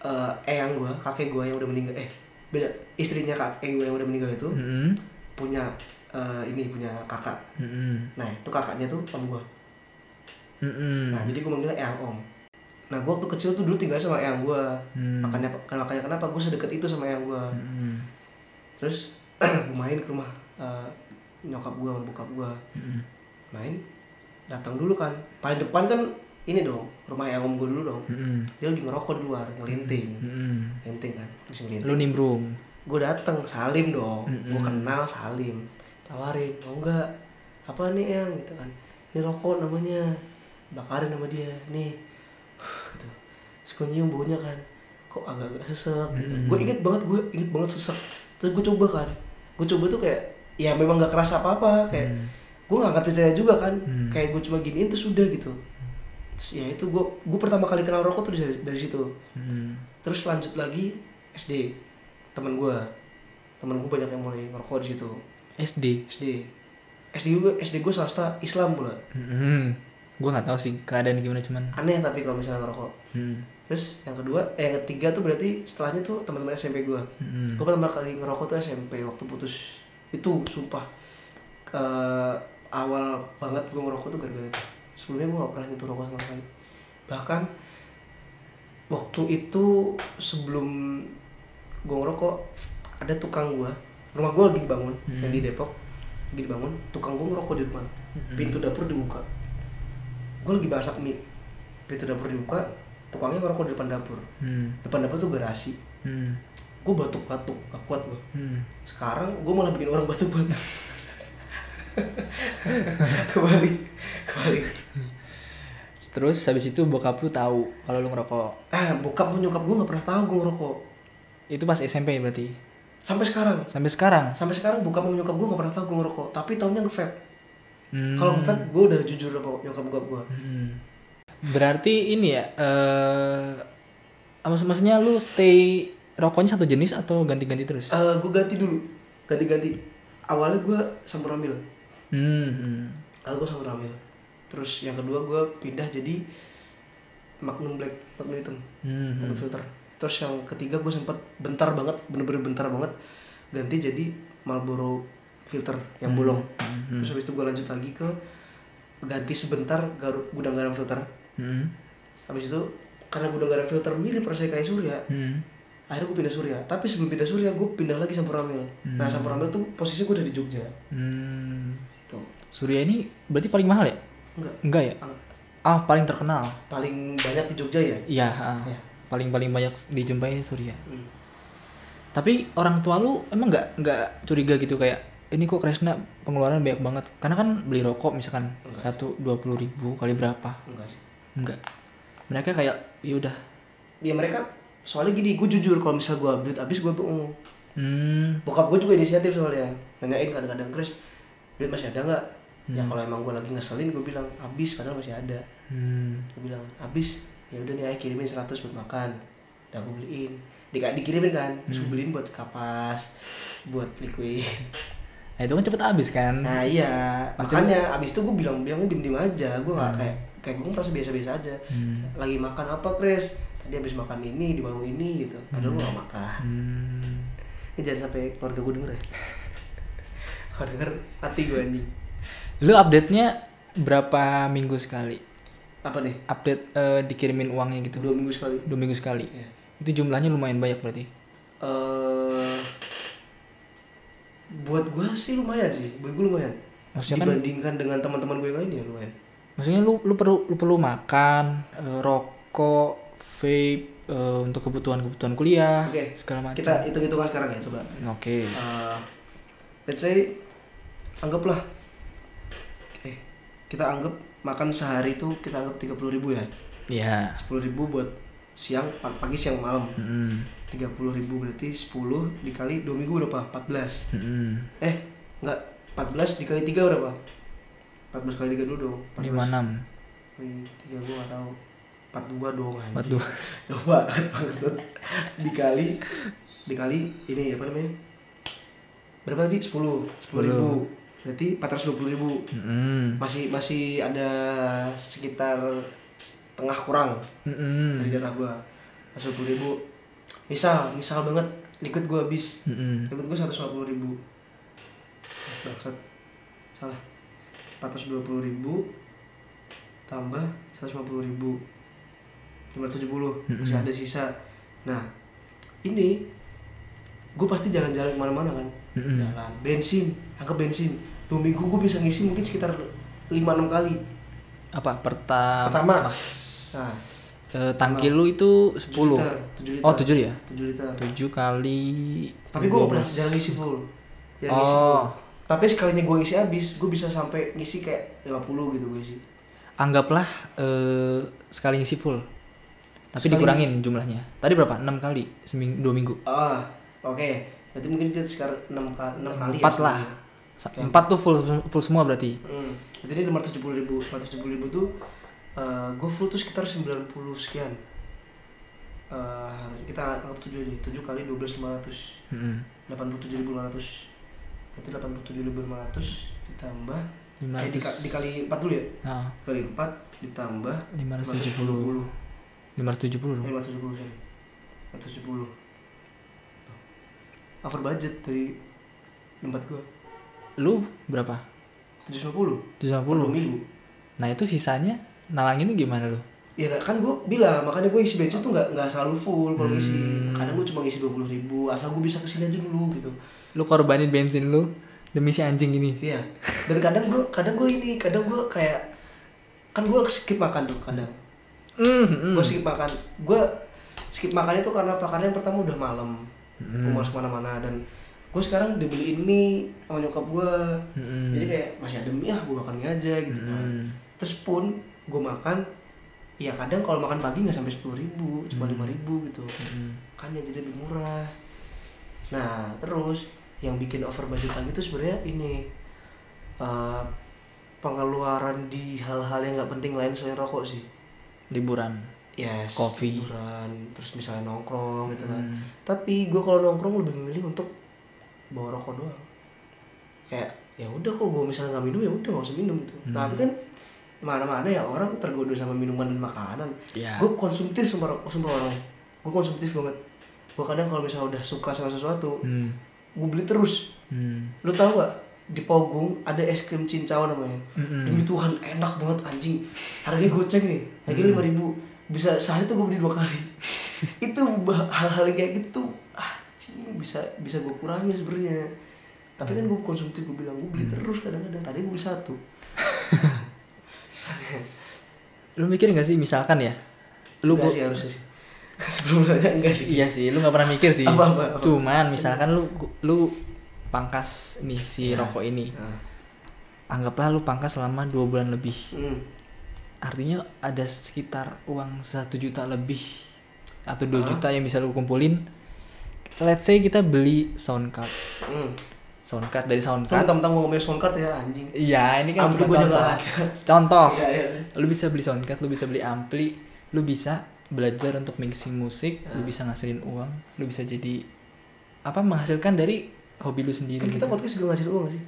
eh, eyang gue kakek gue yang udah meninggal eh beda istrinya kakek gue yang udah meninggal itu Mm-mm. punya eh, ini punya kakak Mm-mm. nah itu kakaknya tuh om gue Mm-mm. nah jadi gue manggilnya eyang om nah gue waktu kecil tuh dulu tinggal sama eyang gue Hmm. makanya makanya kenapa gue sedekat itu sama eyang gue Mm-mm. terus <clears throat> gue main ke rumah eh, nyokap gue sama bokap gue Mm-mm. main datang dulu kan. Paling depan kan ini dong rumah eyang om gue dulu dong. Mm-mm. dia lagi ngerokok di luar ngelinting. Mm-mm. linting kan terus ngelinting. Lu nimbrung. gue dateng Salim dong. Mm-mm. gue kenal Salim. Tawarin mau nggak? Apa nih yang? Gitu kan. Ini rokok namanya. Bakarin sama dia nih. <sighs> Gitu. Nyium baunya kan. Kok agak-agak sesek gitu. Gue inget banget gue inget banget sesek. Terus gue coba kan. Gue coba tuh kayak ya memang nggak kerasa apa-apa kayak Hmm. gue nggak ngerti caranya juga kan Hmm. kayak gue cuma giniin terus udah gitu terus ya itu gue gue pertama kali kenal rokok tuh dari, dari situ Hmm. terus lanjut lagi SD temen gue temen gue banyak yang mulai ngerokok di situ SD SD SD gue SD gue swasta Islam pula hmm. gue nggak tahu sih keadaan gimana cuman aneh tapi kalau misalnya ngerokok hmm. terus yang kedua eh yang ketiga tuh berarti setelahnya tuh teman-teman SMP gue Hmm. gue pertama kali ngerokok tuh SMP waktu putus itu sumpah Eh, awal banget gue ngerokok tuh gara-gara itu sebelumnya gue gak pernah nyentuh rokok sama sekali bahkan waktu itu sebelum gue ngerokok ada tukang gue rumah gue lagi dibangun Hmm. yang di Depok lagi dibangun tukang gue ngerokok di depan Hmm. pintu dapur dibuka gue lagi masak mie pintu dapur dibuka tukangnya ngerokok di depan dapur Hmm. depan dapur tuh garasi Hmm. Gue batuk-batuk gak kuat gue Hmm. sekarang gue malah bikin orang batuk-batuk. <laughs> Kembali kembali terus habis itu bokap lu tahu kalau lu ngerokok? Ah bokap sama nyokap gue gak pernah tahu gue ngerokok. Itu pas SMP berarti? Sampai sekarang. Sampai sekarang? Sampai sekarang bokap sama nyokap gue gak pernah tahu gue ngerokok. Tapi taunya nge-vape. Hmm. kalau nge-vape gue udah jujur sama nyokap bokap gue Hmm. berarti ini ya eh maksud maksudnya lu stay rokoknya satu jenis atau ganti-ganti terus Eh gue ganti dulu ganti-ganti awalnya gue sampur ambil hmm. hmm. awalnya gue sampur ambil terus yang kedua gue pindah jadi Magnum Black Magnum hitam Hmm. Magnum filter terus yang ketiga gue sempat bentar banget bener-bener bentar banget ganti jadi Marlboro filter yang bolong Hmm. terus habis itu gue lanjut lagi ke ganti sebentar garu- gudang garam filter Hmm. habis itu karena gudang garam filter mirip rasanya kayak Surya Hmm. Akhirnya gue pindah Surya tapi sebelum pindah Surya gue pindah lagi Sampuramal nah Sampuramal tuh posisinya gue udah di Jogja. Hmm. tuh Surya ini berarti paling mahal ya? Enggak. Enggak ya? Ah, ah paling terkenal. Paling banyak di Jogja ya? Iya ah. Iya. paling paling banyak dijumpai Surya Hmm. tapi orang tua lu emang nggak nggak curiga gitu kayak ini kok Kresna pengeluaran banyak banget? Karena kan beli rokok misalkan satu dua puluh ribu kali berapa? Enggak sih. Enggak. Mereka kayak ya udah. Dia mereka soalnya gini gue jujur kalau misal gue update abis gue bohong hmm. Bokap gue juga inisiatif soalnya. Nanyain kadang-kadang Chris duit masih ada nggak? Ya kalau emang gue lagi ngeselin gue bilang habis padahal masih ada. Hmm. Gue bilang habis ya udah nih ayo kirimin 100 buat makan. Udah gue beliin. Di dikirimin kan terus gue beliin buat kapas buat liquid. Nah itu kan cepet habis kan? Nah iya. Pasti makanya abis itu gue bilang bilangnya diem diem aja. Gue nggak kayak kayak gue merasa biasa biasa aja. Hmm. lagi makan apa Chris tadi habis makan ini di warung ini gitu. Padahal gue gak makan. Hmm. ini jangan sampai keluarga gue denger ya. <laughs> Kalau denger hati gue anjing. Lu update nya berapa minggu sekali? Apa nih? Update eh, dikirimin uangnya gitu. Dua minggu sekali. Dua minggu sekali. Iya. itu jumlahnya lumayan banyak berarti? Eh buat gue sih lumayan sih. Buat gue lumayan. Maksudnya kan- dibandingkan dengan teman-teman gue yang lain ya lumayan. Maksudnya lu lu perlu lu perlu makan eh, rokok vape eh, untuk kebutuhan kebutuhan kuliah Oke, segala macam. kita hitung hitungan sekarang ya coba. Oke. Eh, let's say anggaplah eh kita anggap makan sehari itu kita anggap tiga puluh ribu ya? Ya sepuluh ribu buat siang pa- pagi siang malam. Tiga puluh ribu berarti 10 dikali dua minggu berapa? 14 Mm-mm. eh enggak 14 dikali tiga berapa? 14 kali tiga dulu dong 14 lima enam. Tiga gua nggak tahu 42 dong anjing. empat dua. <laughs> Coba maksud. Dikali dikali ini apa namanya? Berapa tadi? 10 10 ribu. Berarti 420 ribu. Mm-mm. masih masih ada sekitar setengah kurang Mm-mm. dari data gua. 120 ribu. Misal misal banget. Liquid gua habis. Mm-mm. liquid gua 150 ribu. Bangsat. salah. 420 ribu tambah 150 ribu 570 masih ada sisa. Nah ini gue pasti jalan-jalan ke mana-mana kan? Mm-mm. jalan bensin anggap bensin. Dua minggu gue bisa ngisi mungkin sekitar 5-6 kali. Apa pertama pertama. Nah Eh, tangki lu itu 10. liter 7 liter. Oh, 7 ya? 7 liter. 7 kali tapi gue pernah 12. jarang ngisi full. Jarang ngisi full. Oh, tapi sekalinya gue ngisi habis gue bisa sampai ngisi kayak 50 gitu gue isi. Anggaplah eh, sekali ngisi full. Tapi Sekali dikurangin jumlahnya. Tadi berapa? 6 kali seminggu 2 minggu. ah oke berarti mungkin kita sekarang 6 kali 6 kali Empat ya lah. Empat tuh full full semua berarti. hmm. berarti ini 570 ribu 570 ribu tuh eh, gue full tuh sekitar 90 sekian Eh, kita anggap 7 deh 7 kali 12 500 Mm-mm. 87.500 berarti 87.500 ditambah eh, 500. dika- dikali 4 dulu ya Ah, kali 4 ditambah 570. 570 dong. eh, 570 sorry 570 Tuh. over budget dari tempat gua Lu berapa? 750 750. per minggu Nah, itu sisanya nalanginnya gimana lu? ya kan gua bilang makanya gua isi bensin tuh nggak nggak selalu full kalau isi Hmm. kadang gua cuma ngisi 20 ribu asal gua bisa ke sini aja dulu gitu Lu korbanin bensin lu demi si anjing ini. Iya. Dan kadang gua kadang gua ini, kadang gua kayak kan gua skip makan tuh kadang. Mm, mm. Gua skip makan. Gua skip makan itu karena yang pertama udah malam. Hmm. Gua masuk mana-mana dan gua sekarang dibeliin mie sama nyokap gua. Mm-mm. Jadi kayak masih ada mie ah gua makan mie aja gitu kan. Mm. Terus pun gua makan ya kadang kalau makan pagi nggak sampai sepuluh ribu cuma lima ribu gitu Mm. kan yang jadi lebih murah nah terus yang bikin over budget lagi tuh sebenarnya ini eh, pengeluaran di hal-hal yang nggak penting lain selain rokok sih Liburan. yes Kopi. hiburan, terus misalnya nongkrong gitu kan Mm. tapi gue kalau nongkrong lebih memilih untuk bawa rokok doang kayak ya udah kalau gue misalnya nggak minum ya udah nggak usah minum gitu Hmm. tapi kan mana-mana ya orang tergoda sama minuman dan makanan Ya. gue konsumtif sama sumpah orang gue konsumtif banget gue kadang kalau misalnya udah suka sama sesuatu Hmm. gue beli terus Hmm. lu tahu gak di Pogung ada es krim cincau namanya. Mm-mm. demi Tuhan enak banget anjing. Harganya goceng nih harganya lima ribu. Bisa sehari tuh gue beli dua kali. <laughs> Itu hal-hal kayak gitu tuh anjing bisa bisa gue kurangi sebenarnya. Tapi kan gue konsumtif gue bilang gue beli terus kadang-kadang. Tadi gue beli satu. <laughs> Lu mikir gak sih misalkan ya? Lu bu- sih harusnya sih. <laughs> Sebelum nanya enggak sih. Iya sih, lu gak pernah mikir sih. Apa, apa, apa? Cuman misalkan lu lu pangkas nih si rokok ini. Nah, Anggaplah lu pangkas selama dua bulan lebih. hmm. Artinya ada sekitar uang satu juta lebih atau dua Hah? juta yang bisa lu kumpulin. Let's say kita beli sound card. Hmm. Sound card dari sound Kan card. tentang gue ngomongin sound card ya anjing Iya, ini kan Ampli cuma contoh. <laughs> Contoh. Iya, iya. Lu bisa beli sound card, lu bisa beli ampli, lu bisa belajar untuk mixing musik, lu bisa ngasilin uang, lu bisa jadi apa menghasilkan dari hobi lu sendiri. Kan kita gitu. podcast juga ngasih uang gak sih?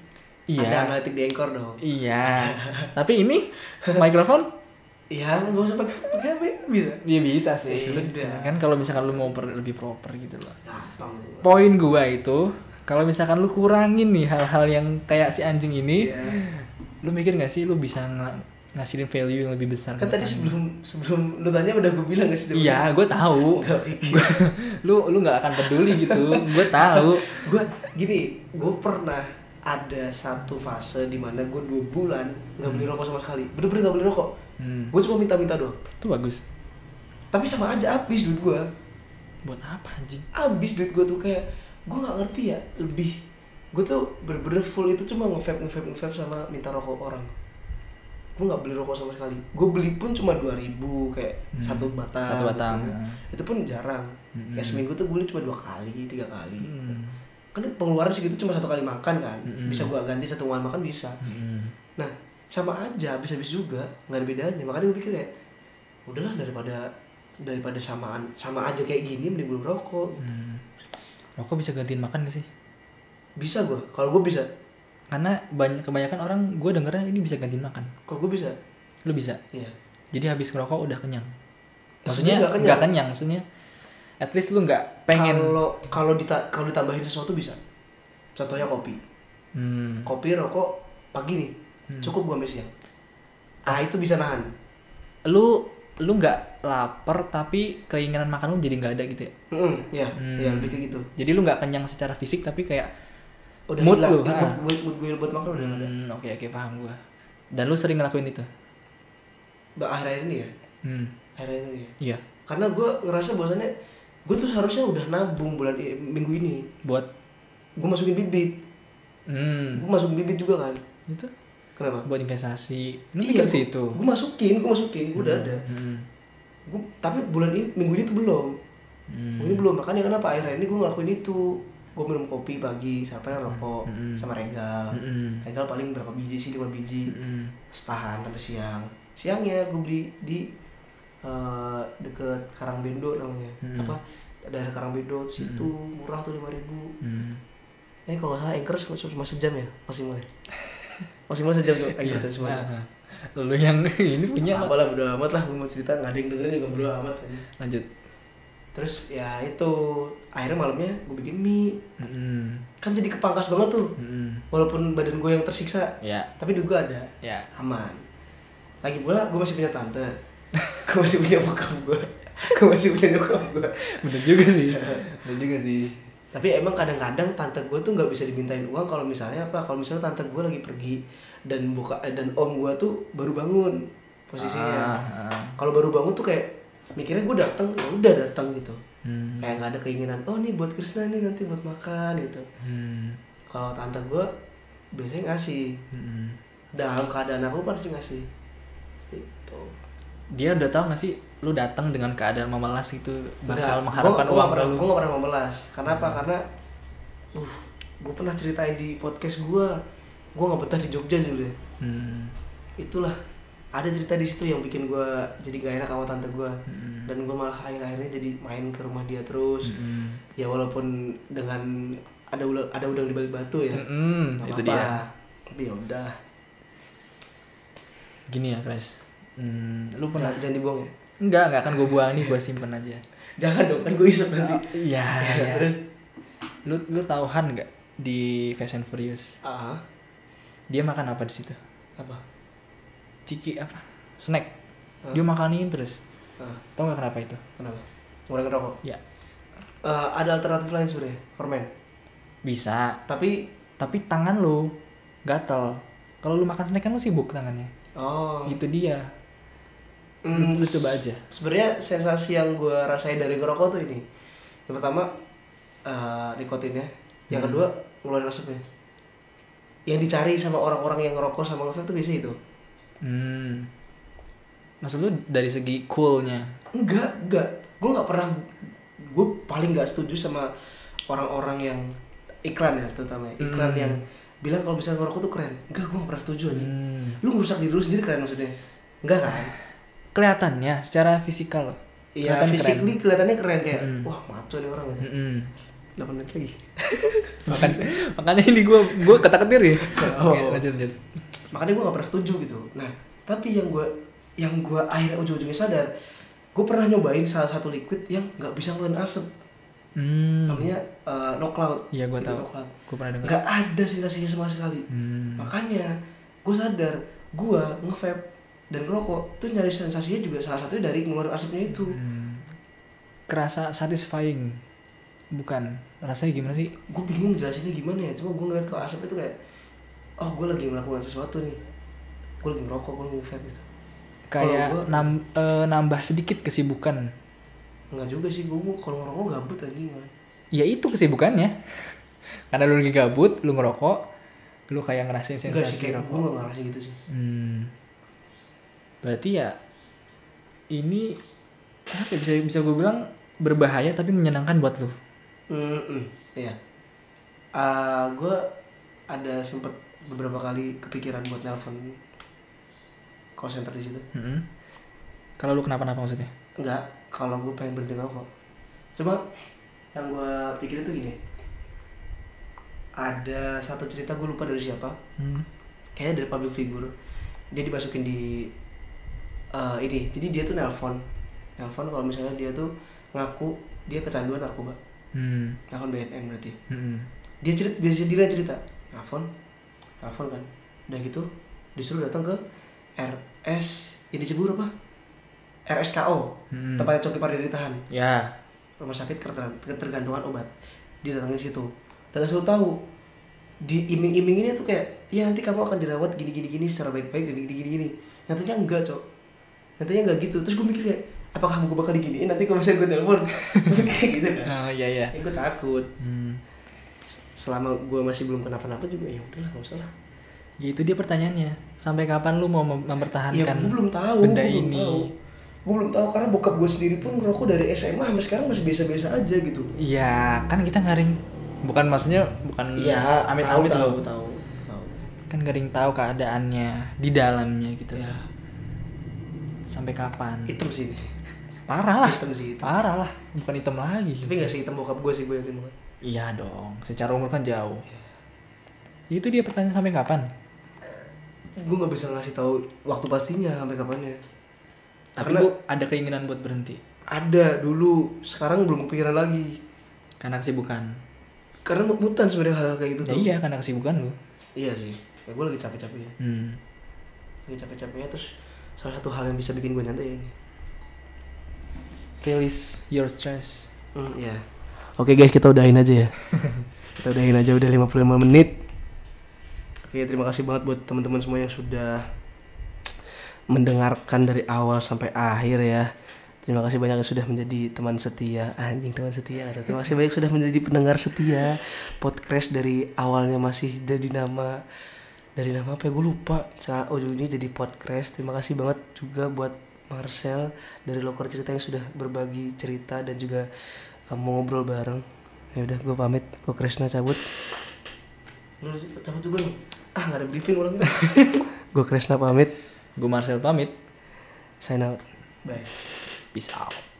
Iya. Ada analitik di Anchor dong Iya. <laughs> Tapi ini mikrofon Iya, nggak usah pakai pakai HP bisa. ya bisa sih. Ya sudah. Kan kalau misalkan lu mau per- lebih proper gitu loh. Gampang. Poin gua itu kalau misalkan lu kurangin nih hal-hal yang kayak si anjing ini, Iya. lu mikir gak sih lu bisa ng- ngasilin value yang lebih besar? Kan tadi sebelum sebelum lu tanya udah gue bilang gak sih? Iya, gue tahu. <laughs> Lu lu nggak akan peduli gitu. Gue tahu. gue gini, gue pernah ada satu fase di mana gue dua bulan nggak beli rokok sama sekali. Bener-bener nggak beli rokok. Hmm, Gue cuma minta-minta doang. itu bagus. Tapi sama aja habis duit gue. Buat apa anjing? Habis duit gue tuh kayak gue nggak ngerti ya lebih gue tuh bener-bener full itu cuma nge-vape nge-vape nge-vape sama minta rokok orang gue nggak beli rokok sama sekali gue beli pun cuma 2000 kayak Hmm. satu batang Satu batang, gitu. ya. itu pun jarang Hmm. kayak seminggu tuh gue beli cuma dua kali tiga kali Hmm. Kan pengeluaran segitu cuma satu kali makan kan Hmm. bisa gue ganti satu kali makan bisa Hmm. nah sama aja habis-habis juga nggak ada bedanya makanya gue pikir ya udahlah daripada daripada samaan sama aja kayak gini mending beli rokok Hmm. Rokok bisa gantiin makan gak sih? bisa gue kalau gue bisa Karena banyak kebanyakan orang gue dengernya ini bisa gantiin makan. kalau gue bisa Lu bisa. iya Jadi habis ngerokok udah kenyang. Maksudnya nggak nggak kenyang. kenyang. maksudnya at least lu nggak pengen. kalau kalau dita- kalau ditambahin sesuatu bisa contohnya kopi Hmm. kopi rokok pagi nih Hmm. cukup gue sampai siang ah itu bisa nahan Lu lu nggak lapar tapi keinginan makan lu jadi nggak ada gitu ya. Hmm, ya, Hmm. ya lebih kayak gitu. Jadi lu nggak kenyang secara fisik tapi kayak Udah Mood hilang, lu, mood, ha. mood, mood gue buat makan udah nggak ada. hmm, oke oke paham gua. Dan lu sering ngelakuin itu. Mbak akhir-akhir ini ya, Hmm. akhirnya ini ya iya karena gue ngerasa bahwasannya gue tuh seharusnya udah nabung bulan i- minggu ini. Buat? Gue masukin bibit. Hmm. Gue masukin bibit juga kan. Itu? Kenapa? Buat investasi. Lu iya sih itu gue masukin gue masukin. Gue udah ada. hmm. gue tapi bulan ini minggu ini tuh belum. Hmm. minggu ini belum. Makanya kenapa akhirnya ini gue ngelakuin itu. Gue minum kopi pagi sampai rokok Mm-mm. sama regal. Mm-mm. regal paling berapa biji sih? Lima biji. Mm-mm. setahan sampai siang. Siangnya gue beli di eh, deket Karangbendo namanya. Hmm. apa? Daerah Karangbendo situ murah tuh lima ribu. Hmm. ini kalau nggak salah anchor cuma, cuma sejam ya masih mulai masih mulai sejam tuh Iya. anchor cuma sejam. Ah, ah. lu yang <laughs> ini punya apa? lah bodo amat lah gue mau cerita nggak ada yang dengerin juga bodo amat lanjut. Terus ya itu akhirnya malamnya gue bikin mie. Mm-mm. kan jadi kepangkas banget tuh. Mm-mm. walaupun badan gue yang tersiksa ya. tapi juga ada. Ya. Aman. Lagi pula gue masih punya tante <laughs> gue masih punya bokap gue gue masih punya nyokap gue bener juga sih. Bener juga sih. Tapi emang kadang-kadang tante gue tuh nggak bisa dimintain uang kalau misalnya apa? Kalau misalnya tante gue lagi pergi dan buka eh, dan om gue tuh baru bangun posisinya. Ah, ah. kalau baru bangun tuh kayak mikirnya gue datang ya udah datang gitu. Hmm. kayak nggak ada keinginan oh nih buat Krisna nih nanti buat makan gitu. Hmm. kalau tante gue biasanya ngasih. Mm-mm. dalam keadaan apa pasti ngasih. Pasti itu dia udah tahu gak sih lu datang dengan keadaan memelas itu bakal Nggak, mengharapkan gua, uang gua, lu? gue gak pernah memelas. Karena apa? Karena uh gue pernah ceritain di podcast gue gue nggak betah di Jogja dulu. Ya Hmm. itulah ada cerita di situ yang bikin gue jadi gak enak sama tante gue Mm-mm. dan gue malah akhir-akhirnya jadi main ke rumah dia terus. Mm-mm. ya walaupun dengan ada udang ada udang di balik batu ya. Nggak itu apa-apa. dia tapi ya udah. Gini ya Chris hmm, lu pernah jangan, jangan dibuang ya? Enggak enggak akan gue buang nih gue simpen aja. <laughs> Jangan dong kan gue isep nanti. iya <laughs> iya. Terus? Lu lu tahu Han nggak di Fast and Furious? Ah dia makan apa di situ? Apa? Ciki apa? Snack. Hah? dia makanin terus. Ah tau nggak kenapa itu? Kenapa? Ngurangi rokok? Ya Eh, ada alternatif lain sebenarnya permen bisa. Tapi? Tapi tangan lu gatel. Kalau lu makan snack kan lu sibuk tangannya. Oh. Itu dia Hmm, lu, coba aja. sebenarnya sensasi yang gue rasain dari ngerokok tuh ini. Yang pertama eh, nikotinnya. Yang Hmm. kedua ngeluarin asapnya yang dicari sama orang-orang yang ngerokok sama ngevape tuh biasa itu. Hmm. Maksud lu dari segi coolnya? Enggak enggak. Gue nggak pernah gue paling nggak setuju sama orang-orang yang iklan ya terutama ya. iklan Hmm. yang bilang kalau misalnya ngerokok tuh keren. Enggak gue nggak pernah setuju aja hmm. lu ngerusak diri lu sendiri keren maksudnya? Enggak kan kelihatannya secara fisikal loh Iya, Kelihatan physically kelihatannya keren kayak, Mm. wah maco nih orang gitu. Mm-mm. 8 menit lagi. <laughs> Makan, makanya ini gue gue kata ketir ya <laughs> Oh. Oke, lanjut lanjut Makanya gue gak pernah setuju gitu. Nah, tapi yang gue yang gue akhirnya ujung-ujungnya sadar, gue pernah nyobain salah satu liquid yang nggak bisa ngeluarin asap. hmm. Namanya uh, no cloud. Iya, gua Liquid tahu. No cloud. gue pernah dengar Nggak ada sensasinya sama sekali. hmm. Makanya gue sadar, gue nge-vape dan ngerokok tuh nyari sensasinya juga salah satunya dari ngeluarin asapnya itu. Hmm. kerasa satisfying. Bukan rasanya gimana sih? Gue bingung jelasinnya gimana ya. Cuma gue ngeliat ke asap itu kayak oh gue lagi melakukan sesuatu nih. Gue lagi ngerokok gue lagi vape gitu. Kayak gua- nam- eh, nambah sedikit kesibukan. Enggak juga sih gue kalau ngerokok gabut anjing ya itu kesibukannya. <laughs> Karena lu lagi gabut lu ngerokok lu kayak ngerasain enggak sih sensasi kayak gue rokok. gak ngerasa gitu sih. Hmm. Berarti ya ini apa ya, bisa bisa gue bilang berbahaya tapi menyenangkan buat lu? Hmm iya. Ah, gue ada sempet beberapa kali kepikiran buat nelpon call center di situ. Mm-mm. kalau lu kenapa-napa maksudnya? Enggak kalau gue pengen berhenti ngerokok. Cuma yang gue pikirin tuh gini. Ada satu cerita gue lupa dari siapa. Hmm. kayaknya dari public figure. Dia dimasukin di eh, ini jadi dia tuh nelpon. Nelpon kalau misalnya dia tuh ngaku dia kecanduan narkoba. Hmm. nelpon BNN berarti. Mm-mm. dia cerita dia sendiri cerita. Nelpon telepon kan. Udah gitu disuruh datang ke RS ini Cibubur apa? RSKO Mm-mm. tempatnya Coki Pardede ditahan ya. Rumah sakit keter- ketergantungan obat. Dia datangin situ. Dan langsung tahu di iming-iminginnya tuh kayak ya nanti kamu akan dirawat gini gini gini secara baik-baik dan gini gini gini nyatanya enggak cok nyatanya enggak gitu. Terus gue mikir kayak apakah gue bakal diginiin nanti kalau misalnya gue telepon? <laughs> Kayak gitu kan. Oh iya iya. Ya, gue takut. Hmm. selama gue masih belum kenapa-napa juga ya udahlah nggak usah lah. Ya, itu dia pertanyaannya. Sampai kapan lu mau mem- ya mempertahankan gue belum tahu benda gue belum ini? tahu. gue belum tahu karena bokap gue sendiri pun ngerokok dari SMA sampai sekarang masih biasa-biasa aja gitu. Iya, kan kita garing bukan maksudnya bukan Iya, amit tahu, amit tahu, tahu, tahu. Kan garing tahu keadaannya di dalamnya gitu. Ya, lah. Sampai kapan? hitam sih ini. Parah lah. Hitam sih hitam. Parah lah, bukan hitam lagi. Tapi nggak sih hitam bokap gue sih gue yakin banget. Iya dong, secara umur kan jauh. Itu dia pertanyaan sampai kapan? Gue nggak bisa ngasih tahu waktu pastinya sampai kapannya. Tapi Karena- lu ada keinginan buat berhenti Ada dulu, sekarang belum kepikiran lagi. karena kesibukan. Karena mut-mutan sebenarnya hal kayak gitu Ya tuh. iya, karena kesibukan lu. Iya sih. Ya, gue lagi capek-capek ya. Hmm. Lagi capek-capeknya terus salah satu hal yang bisa bikin gue nyantai ini. Release your stress. Hmm, iya. Oke guys, kita udahin aja ya. <laughs> kita udahin aja udah 55 menit. Oke, terima kasih banget buat teman-teman semua yang sudah mendengarkan dari awal sampai akhir ya. Terima kasih banyak yang sudah menjadi teman setia Anjing teman setia. Terima kasih banyak sudah menjadi pendengar setia Podcast dari awalnya masih jadi nama Dari nama apa ya? Gue lupa. Sa- Ujungnya jadi podcast. Terima kasih banget juga buat Marcel Dari Lokor Cerita yang sudah berbagi cerita Dan juga eh, mau ngobrol bareng. Ya udah gue pamit. Gue Kresna cabut. Lu cabut juga nih. Ah gak ada briefing ulang <laughs> Gue Kresna pamit. Gue Marcel pamit. Sign out. Bye. Peace out.